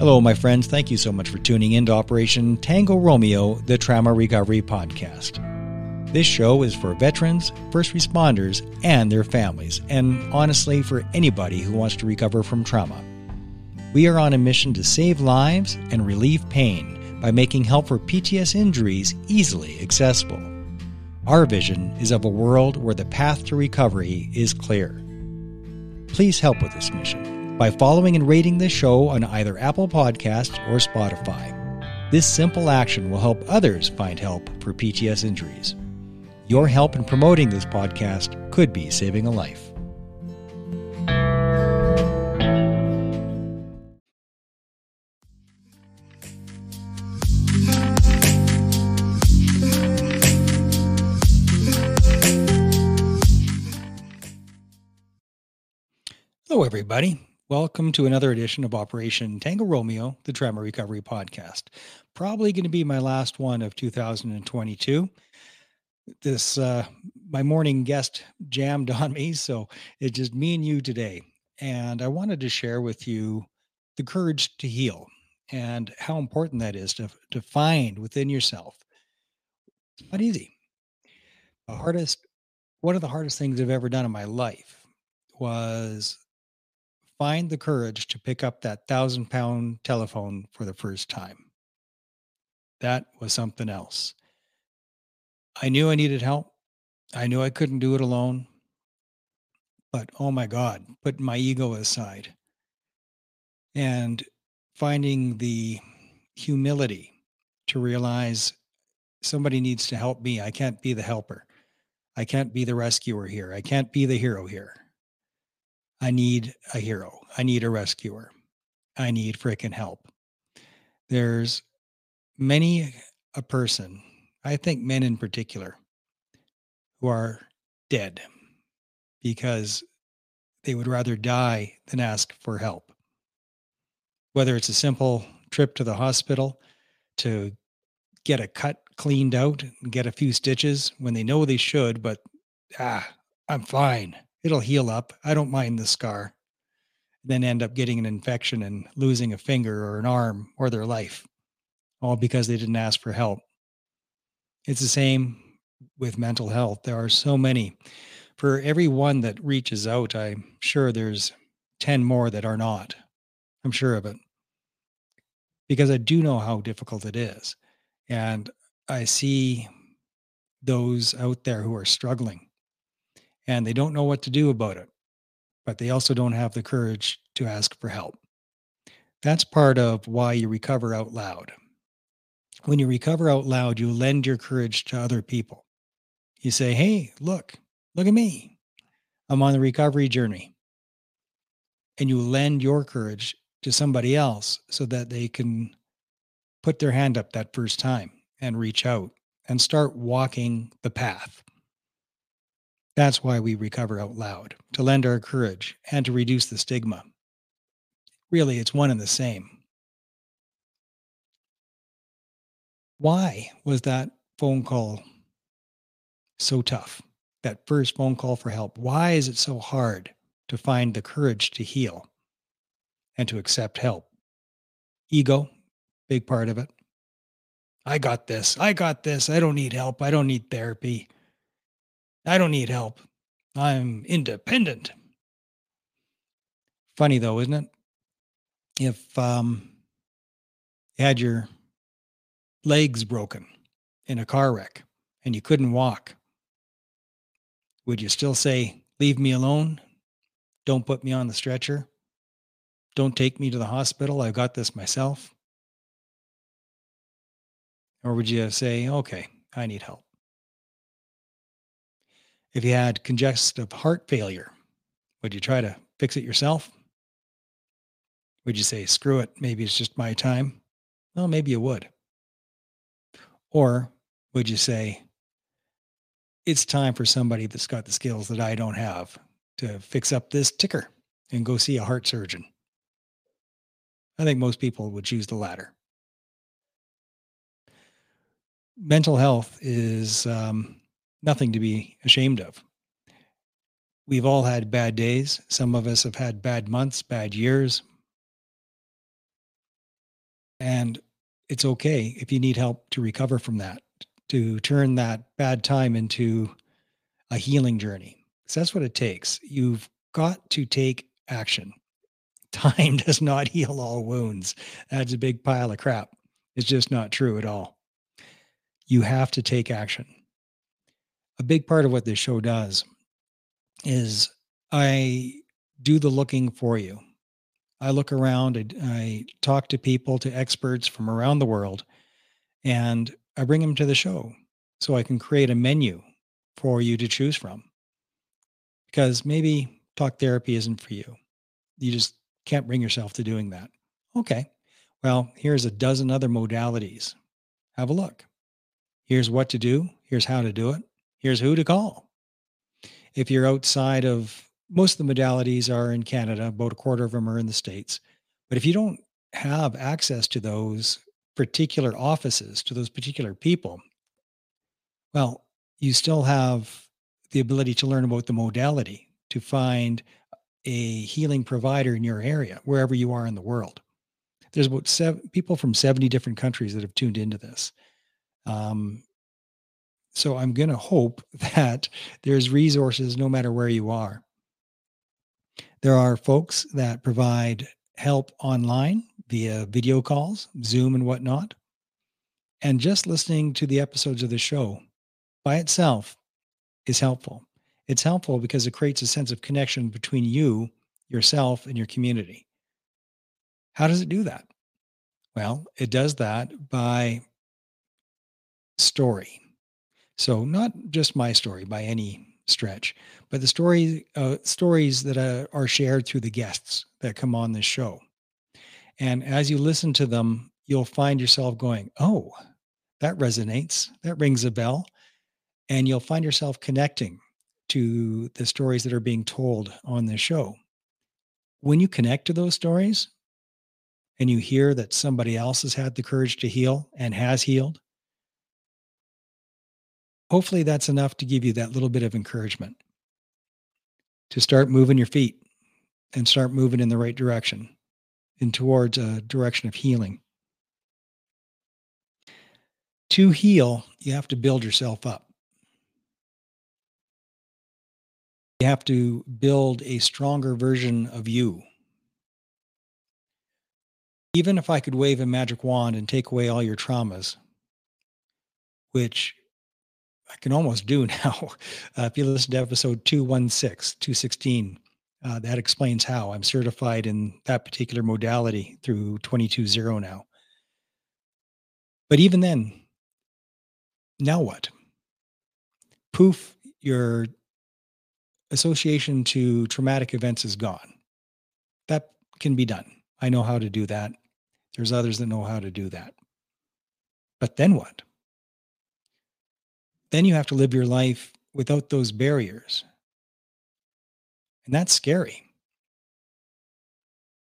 Hello, my friends. Thank you so much for tuning in to Operation Tango Romeo, the Trauma Recovery Podcast. This show is for veterans, first responders, and their families, and honestly, for anybody who wants to recover from trauma. We are on a mission to save lives and relieve pain by making help for PTS injuries easily accessible. Our vision is of a world where the path to recovery is clear. Please help with this mission by following and rating this show on either Apple Podcasts or Spotify. This simple action will help others find help for PTS injuries. Your help in promoting this podcast could be saving a life. Hello, everybody. Welcome to another edition of Operation Tango Romeo, the Trauma Recovery Podcast. Probably going to be my last one of 2022. This, uh, my morning guest jammed on me, so it's just me and you today. And I wanted to share with you the courage to heal and how important that is to, to find within yourself. It's not easy. The hardest, one of the hardest things I've ever done in my life was find the courage to pick up that thousand pound telephone for the first time. That was something else. I knew I needed help. I knew I couldn't do it alone. But oh my God, putting my ego aside and finding the humility to realize somebody needs to help me. I can't be the helper. I can't be the rescuer here. I can't be the hero here. I need a hero. I need a rescuer. I need freaking help. There's many a person, I think men in particular, who are dead because they would rather die than ask for help. Whether it's a simple trip to the hospital to get a cut cleaned out and get a few stitches when they know they should, but ah, I'm fine it'll heal up. I don't mind the scar. Then end up getting an infection and losing a finger or an arm or their life, all because they didn't ask for help. It's the same with mental health. There are so many. For every one that reaches out, I'm sure there's 10 more that are not. I'm sure of it. Because I do know how difficult it is. And I see those out there who are struggling and they don't know what to do about it, but they also don't have the courage to ask for help. That's part of why you recover out loud. When you recover out loud, you lend your courage to other people. You say, Hey, look, look at me. I'm on the recovery journey. And you lend your courage to somebody else so that they can put their hand up that first time and reach out and start walking the path. That's why we recover out loud, to lend our courage and to reduce the stigma. Really, it's one and the same. Why was that phone call so tough? That first phone call for help. Why is it so hard to find the courage to heal and to accept help? Ego, big part of it. I got this. I got this. I don't need help. I don't need therapy. I don't need help. I'm independent. Funny though, isn't it? If um, you had your legs broken in a car wreck and you couldn't walk, would you still say, Leave me alone? Don't put me on the stretcher? Don't take me to the hospital. I've got this myself? Or would you say, Okay, I need help? If you had congestive heart failure, would you try to fix it yourself? Would you say, screw it, maybe it's just my time? Well, maybe you would. Or would you say, it's time for somebody that's got the skills that I don't have to fix up this ticker and go see a heart surgeon? I think most people would choose the latter. Mental health is um, nothing to be ashamed of. We've all had bad days. Some of us have had bad months, bad years. And it's okay if you need help to recover from that, to turn that bad time into a healing journey. That's what it takes. You've got to take action. Time does not heal all wounds. That's a big pile of crap. It's just not true at all. You have to take action. A big part of what this show does is I do the looking for you. I look around, I, I talk to people, to experts from around the world, and I bring them to the show so I can create a menu for you to choose from. Because maybe talk therapy isn't for you. You just can't bring yourself to doing that. Okay. Well, here's a dozen other modalities. Have a look. Here's what to do. Here's how to do it. Here's who to call. If you're outside of most of the modalities are in Canada, about a quarter of them are in the States. But if you don't have access to those particular offices, to those particular people, well, you still have the ability to learn about the modality, to find a healing provider in your area, wherever you are in the world. There's about seven people from 70 different countries that have tuned into this. Um, so I'm going to hope that there's resources no matter where you are. There are folks that provide help online via video calls, Zoom, and whatnot. And just listening to the episodes of the show by itself is helpful. It's helpful because it creates a sense of connection between you, yourself, and your community. How does it do that? Well, it does that by story. So, not just my story by any stretch, but the story uh, stories that uh, are shared through the guests that come on this show. And as you listen to them, you'll find yourself going, "Oh, that resonates. That rings a bell." And you'll find yourself connecting to the stories that are being told on this show. When you connect to those stories and you hear that somebody else has had the courage to heal and has healed, hopefully that's enough to give you that little bit of encouragement to start moving your feet and start moving in the right direction and towards a direction of healing. To heal, you have to build yourself up. You have to build a stronger version of you. Even if I could wave a magic wand and take away all your traumas, which I can almost do now. Uh, if you listen to episode 216, 216, uh, that explains how I'm certified in that particular modality through 220 now. But even then, now what? Poof, your association to traumatic events is gone. That can be done. I know how to do that. There's others that know how to do that. But then what? Then you have to live your life without those barriers. And that's scary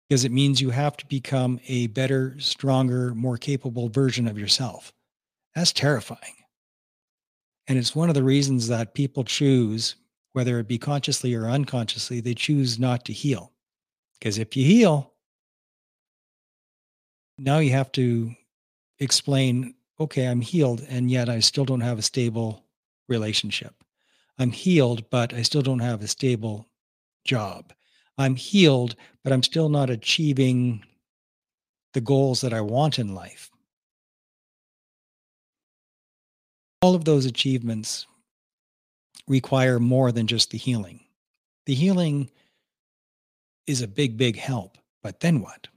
because it means you have to become a better, stronger, more capable version of yourself. That's terrifying. And it's one of the reasons that people choose, whether it be consciously or unconsciously, they choose not to heal. Because if you heal, now you have to explain okay, I'm healed, and yet I still don't have a stable relationship. I'm healed, but I still don't have a stable job. I'm healed, but I'm still not achieving the goals that I want in life. All of those achievements require more than just the healing. The healing is a big, big help, but then what?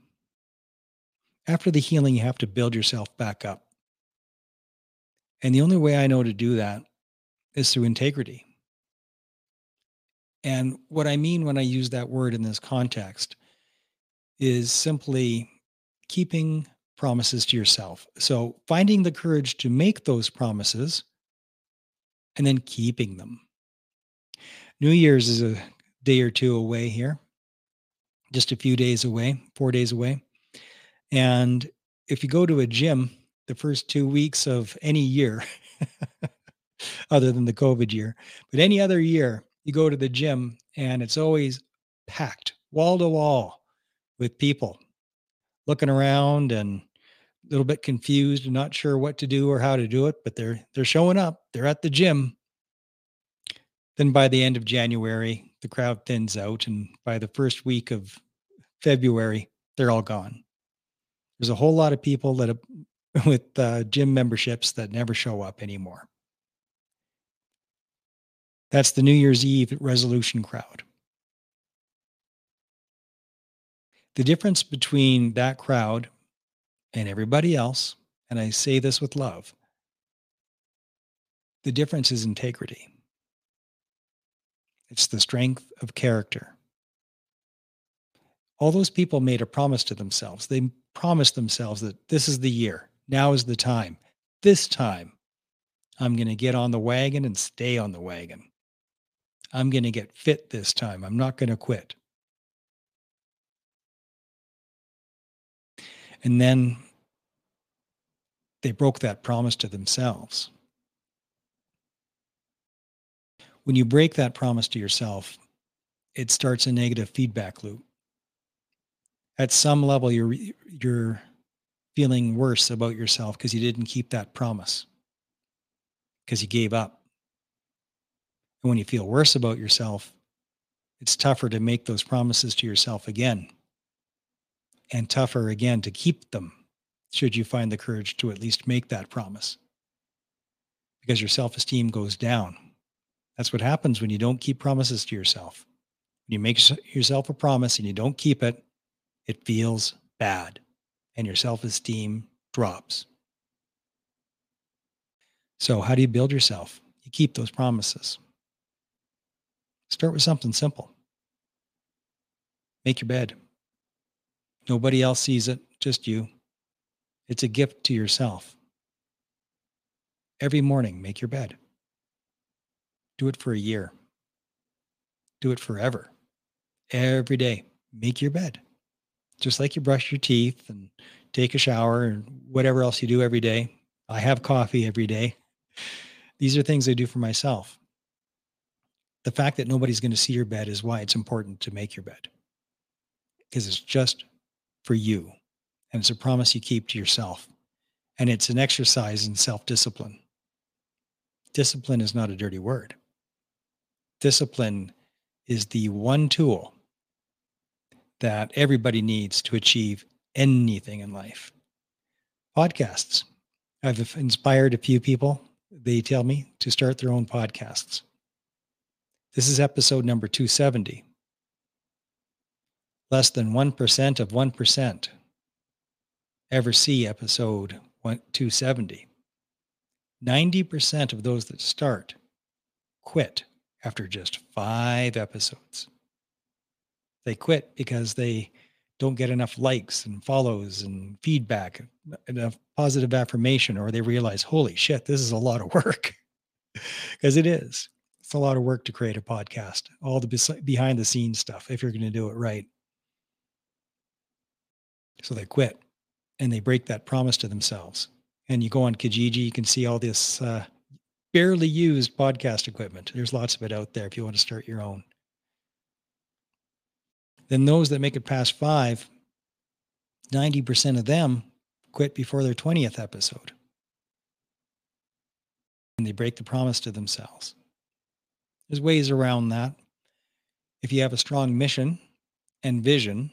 After the healing, you have to build yourself back up. And the only way I know to do that is through integrity. And what I mean when I use that word in this context is simply keeping promises to yourself. So finding the courage to make those promises and then keeping them. New Year's is a day or two away here, just a few days away, four days away. And if you go to a gym, the first two weeks of any year, other than the COVID year, but any other year, you go to the gym and it's always packed wall to wall with people looking around and a little bit confused and not sure what to do or how to do it, but they're they're showing up. They're at the gym. Then by the end of January, the crowd thins out, and by the first week of February, they're all gone. There's a whole lot of people that have, with uh, gym memberships that never show up anymore. That's the New Year's Eve resolution crowd. The difference between that crowd and everybody else, and I say this with love, the difference is integrity. It's the strength of character. All those people made a promise to themselves. They promised themselves that this is the year. Now is the time. This time, I'm going to get on the wagon and stay on the wagon. I'm going to get fit this time. I'm not going to quit. And then they broke that promise to themselves. When you break that promise to yourself, it starts a negative feedback loop. At some level, you're, you're feeling worse about yourself because you didn't keep that promise, because you gave up. And when you feel worse about yourself, it's tougher to make those promises to yourself again and tougher again to keep them should you find the courage to at least make that promise. Because your self-esteem goes down. That's what happens when you don't keep promises to yourself. When you make yourself a promise and you don't keep it it feels bad and your self-esteem drops so how do you build yourself you keep those promises start with something simple make your bed Nobody else sees it, just you. It's a gift to yourself. Every morning, make your bed. Do it for a year. Do it forever. Every day, make your bed. Just like you brush your teeth and take a shower and whatever else you do every day. I have coffee every day. These are things I do for myself. The fact that nobody's going to see your bed is why it's important to make your bed because it's just for you. And it's a promise you keep to yourself. And it's an exercise in self discipline. Discipline is not a dirty word. Discipline is the one tool that everybody needs to achieve anything in life. Podcasts. I've inspired a few people, they tell me, to start their own podcasts. This is episode number 270 less than 1% of 1% ever see episode 270. 90% of those that start quit after just five episodes. They quit because they don't get enough likes and follows and feedback, enough positive affirmation, or they realize, holy shit, this is a lot of work. Because it is. It's a lot of work to create a podcast, all the behind the scenes stuff, if you're going to do it right. So they quit and they break that promise to themselves. And you go on Kijiji, you can see all this uh, barely used podcast equipment. There's lots of it out there if you want to start your own. Then those that make it past five, 90% of them quit before their 20th episode. And they break the promise to themselves. There's ways around that. If you have a strong mission and vision,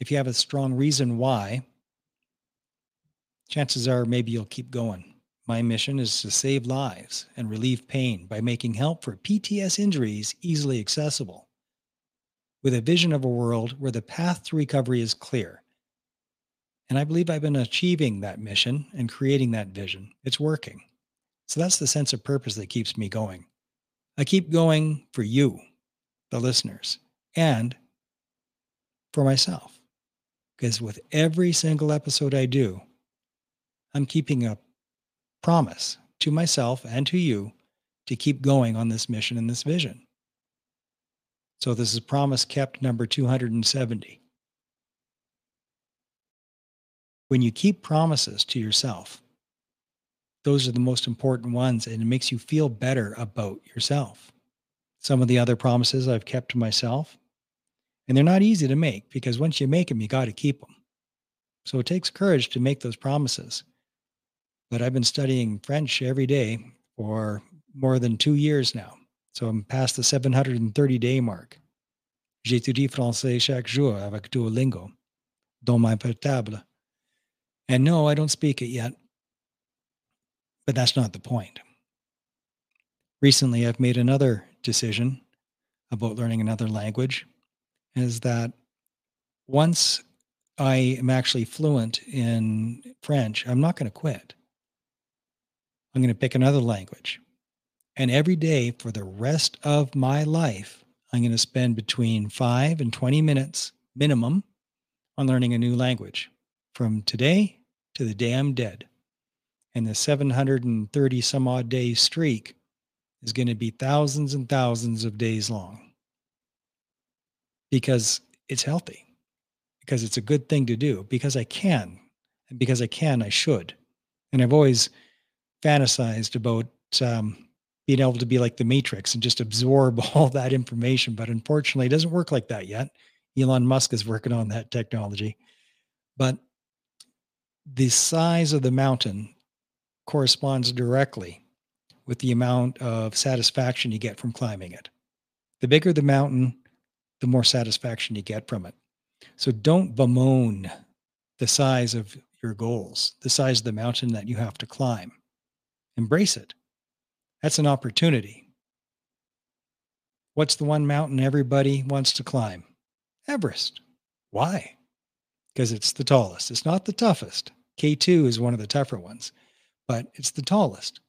if you have a strong reason why, chances are maybe you'll keep going. My mission is to save lives and relieve pain by making help for PTS injuries easily accessible. With a vision of a world where the path to recovery is clear. And I believe I've been achieving that mission and creating that vision. It's working. So that's the sense of purpose that keeps me going. I keep going for you, the listeners, and for myself. Because with every single episode I do, I'm keeping a promise to myself and to you to keep going on this mission and this vision. So this is promise kept number 270. When you keep promises to yourself, those are the most important ones and it makes you feel better about yourself. Some of the other promises I've kept to myself and they're not easy to make because once you make them, you got to keep them. So it takes courage to make those promises. But I've been studying French every day for more than two years now. So I'm past the 730 day mark. J'étudie français chaque jour avec Duolingo, dans mon portable. And no, I don't speak it yet. But that's not the point. Recently, I've made another decision about learning another language is that once I am actually fluent in French, I'm not going to quit. I'm going to pick another language. And every day for the rest of my life, I'm going to spend between five and 20 minutes minimum on learning a new language from today to the day I'm dead. And the 730 some odd day streak is going to be thousands and thousands of days long because it's healthy, because it's a good thing to do, because I can, and because I can, I should. And I've always fantasized about um, being able to be like the Matrix and just absorb all that information. But unfortunately, it doesn't work like that yet. Elon Musk is working on that technology. But the size of the mountain corresponds directly with the amount of satisfaction you get from climbing it. The bigger the mountain, the more satisfaction you get from it. So don't bemoan the size of your goals, the size of the mountain that you have to climb. Embrace it. That's an opportunity. What's the one mountain everybody wants to climb? Everest. Why? Because it's the tallest. It's not the toughest. K2 is one of the tougher ones, but it's the tallest.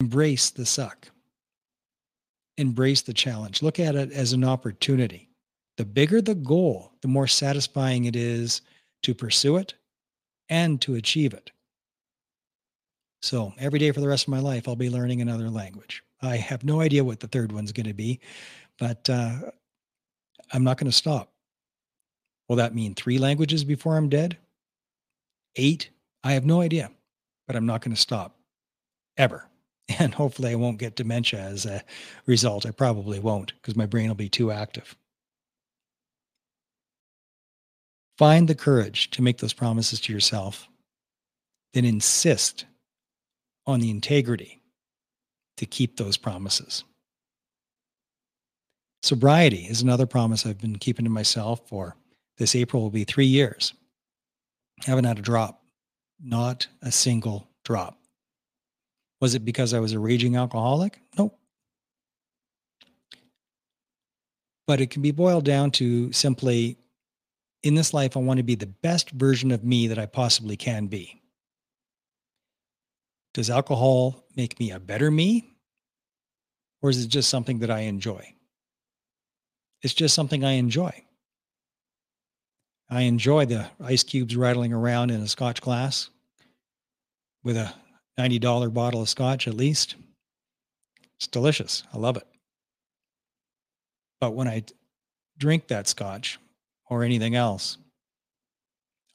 Embrace the suck. Embrace the challenge. Look at it as an opportunity. The bigger the goal, the more satisfying it is to pursue it and to achieve it. So every day for the rest of my life, I'll be learning another language. I have no idea what the third one's going to be, but uh, I'm not going to stop. Will that mean three languages before I'm dead? Eight? I have no idea, but I'm not going to stop ever. And hopefully, I won't get dementia as a result. I probably won't because my brain will be too active. Find the courage to make those promises to yourself, then insist on the integrity to keep those promises. Sobriety is another promise I've been keeping to myself for this April will be three years. I haven't had a drop, not a single drop. Was it because I was a raging alcoholic? Nope. But it can be boiled down to simply in this life, I want to be the best version of me that I possibly can be. Does alcohol make me a better me? Or is it just something that I enjoy? It's just something I enjoy. I enjoy the ice cubes rattling around in a scotch glass with a $90 bottle of scotch at least. It's delicious. I love it. But when I drink that scotch or anything else,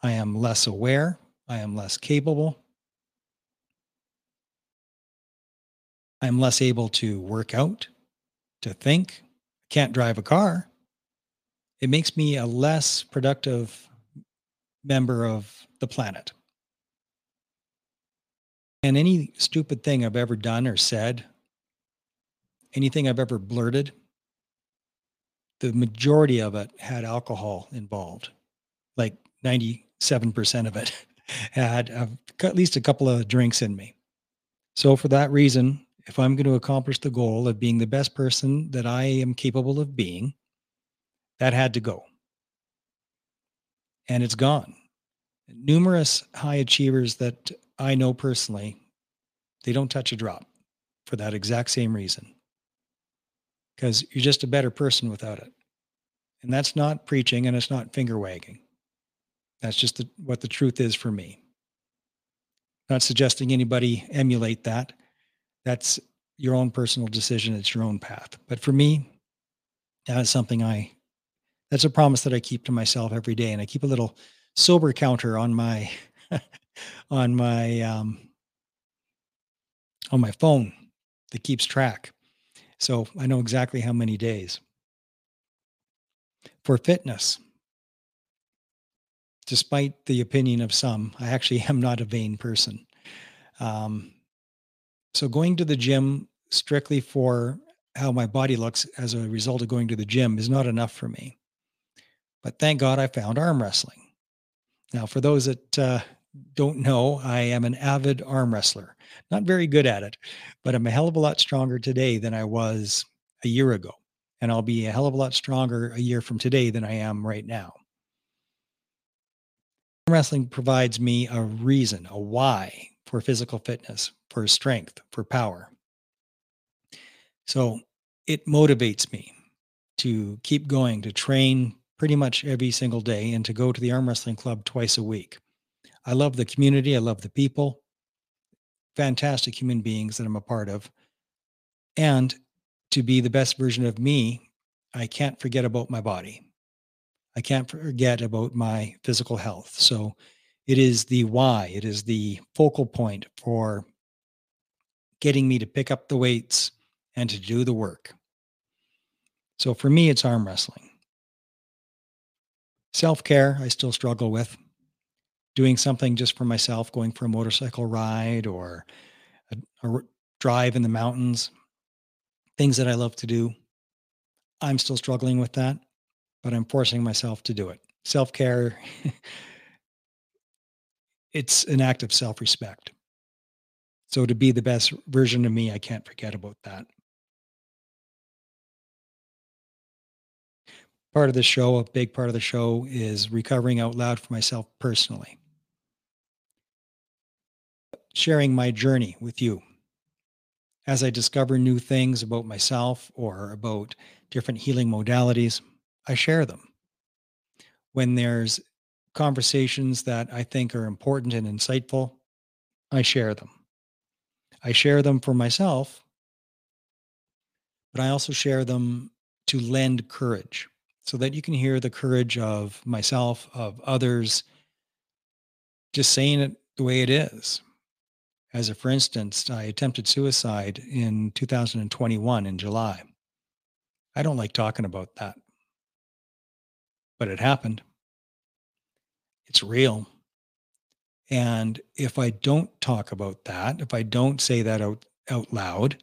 I am less aware. I am less capable. I'm less able to work out, to think, can't drive a car. It makes me a less productive member of the planet. And any stupid thing I've ever done or said, anything I've ever blurted, the majority of it had alcohol involved. Like 97% of it had at least a couple of drinks in me. So, for that reason, if I'm going to accomplish the goal of being the best person that I am capable of being, that had to go. And it's gone. Numerous high achievers that I know personally, they don't touch a drop for that exact same reason. Because you're just a better person without it. And that's not preaching and it's not finger wagging. That's just the, what the truth is for me. Not suggesting anybody emulate that. That's your own personal decision. It's your own path. But for me, that is something I, that's a promise that I keep to myself every day. And I keep a little sober counter on my on my um, on my phone that keeps track. So I know exactly how many days. For fitness, despite the opinion of some, I actually am not a vain person. Um, so going to the gym strictly for how my body looks as a result of going to the gym is not enough for me. But thank God I found arm wrestling. Now, for those that uh, don't know, I am an avid arm wrestler. Not very good at it, but I'm a hell of a lot stronger today than I was a year ago. And I'll be a hell of a lot stronger a year from today than I am right now. Arm wrestling provides me a reason, a why for physical fitness, for strength, for power. So it motivates me to keep going, to train pretty much every single day, and to go to the arm wrestling club twice a week. I love the community. I love the people, fantastic human beings that I'm a part of. And to be the best version of me, I can't forget about my body. I can't forget about my physical health. So it is the why, it is the focal point for getting me to pick up the weights and to do the work. So for me, it's arm wrestling. Self care, I still struggle with. Doing something just for myself, going for a motorcycle ride or a, a drive in the mountains, things that I love to do. I'm still struggling with that, but I'm forcing myself to do it. Self care, it's an act of self respect. So to be the best version of me, I can't forget about that. Part of the show, a big part of the show is recovering out loud for myself personally. Sharing my journey with you. As I discover new things about myself or about different healing modalities, I share them. When there's conversations that I think are important and insightful, I share them. I share them for myself, but I also share them to lend courage so that you can hear the courage of myself, of others, just saying it the way it is. As a for instance, I attempted suicide in 2021 in July. I don't like talking about that, but it happened. It's real. And if I don't talk about that, if I don't say that out, out loud,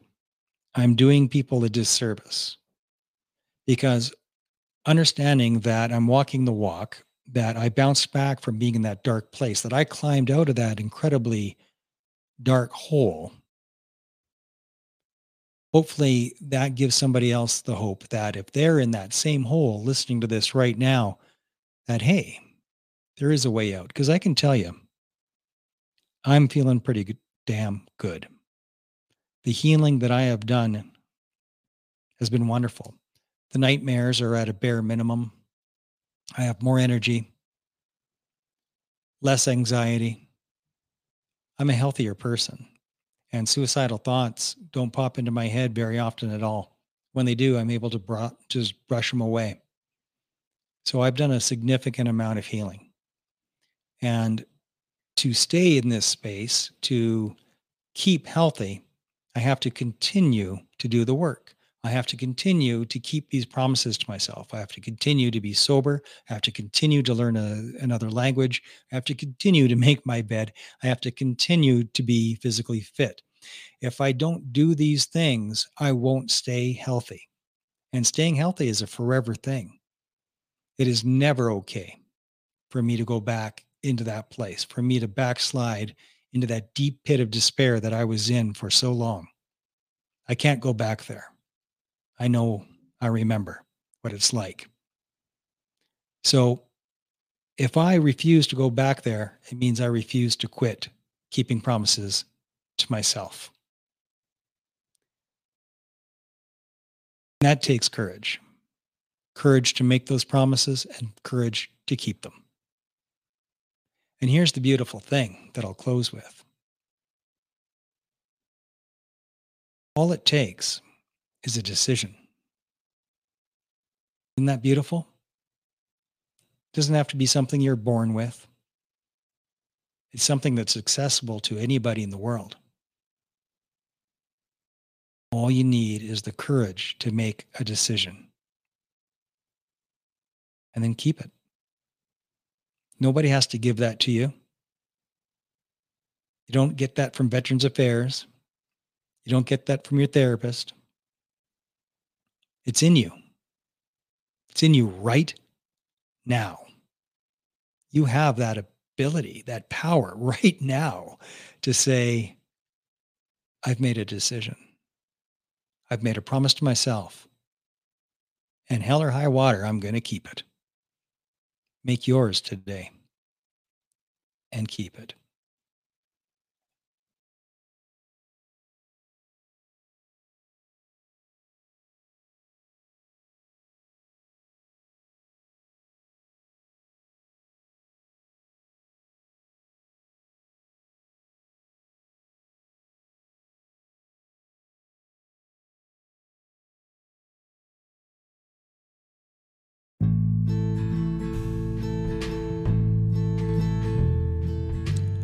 I'm doing people a disservice because understanding that I'm walking the walk, that I bounced back from being in that dark place, that I climbed out of that incredibly dark hole. Hopefully, that gives somebody else the hope that if they're in that same hole listening to this right now, that hey, there is a way out. Because I can tell you, I'm feeling pretty good, damn good. The healing that I have done has been wonderful. The nightmares are at a bare minimum. I have more energy, less anxiety. I'm a healthier person. And suicidal thoughts don't pop into my head very often at all. When they do, I'm able to br- just brush them away. So I've done a significant amount of healing. And to stay in this space, to keep healthy, I have to continue to do the work. I have to continue to keep these promises to myself. I have to continue to be sober. I have to continue to learn a, another language. I have to continue to make my bed. I have to continue to be physically fit. If I don't do these things, I won't stay healthy. And staying healthy is a forever thing. It is never okay for me to go back into that place, for me to backslide into that deep pit of despair that I was in for so long. I can't go back there. I know, I remember what it's like. So if I refuse to go back there, it means I refuse to quit keeping promises to myself. that takes courage courage to make those promises and courage to keep them. And here's the beautiful thing that I'll close with. All it takes is a decision. Isn't that beautiful? It doesn't have to be something you're born with. It's something that's accessible to anybody in the world. All you need is the courage to make a decision and then keep it. Nobody has to give that to you. You don't get that from Veterans Affairs. You don't get that from your therapist. It's in you. It's in you right now. You have that ability, that power right now to say, I've made a decision. I've made a promise to myself. And hell or high water, I'm going to keep it. Make yours today and keep it.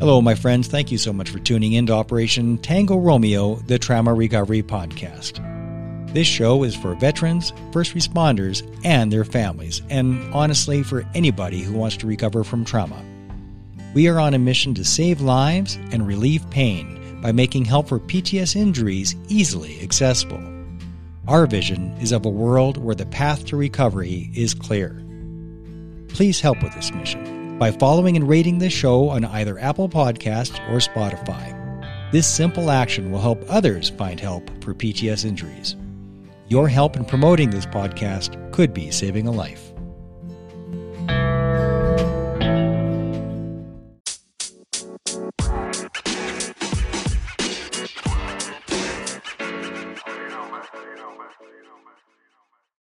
Hello, my friends. Thank you so much for tuning in to Operation Tango Romeo, the Trauma Recovery Podcast. This show is for veterans, first responders, and their families, and honestly, for anybody who wants to recover from trauma. We are on a mission to save lives and relieve pain by making help for PTS injuries easily accessible. Our vision is of a world where the path to recovery is clear. Please help with this mission by following and rating this show on either Apple Podcasts or Spotify. This simple action will help others find help for PTS injuries. Your help in promoting this podcast could be saving a life.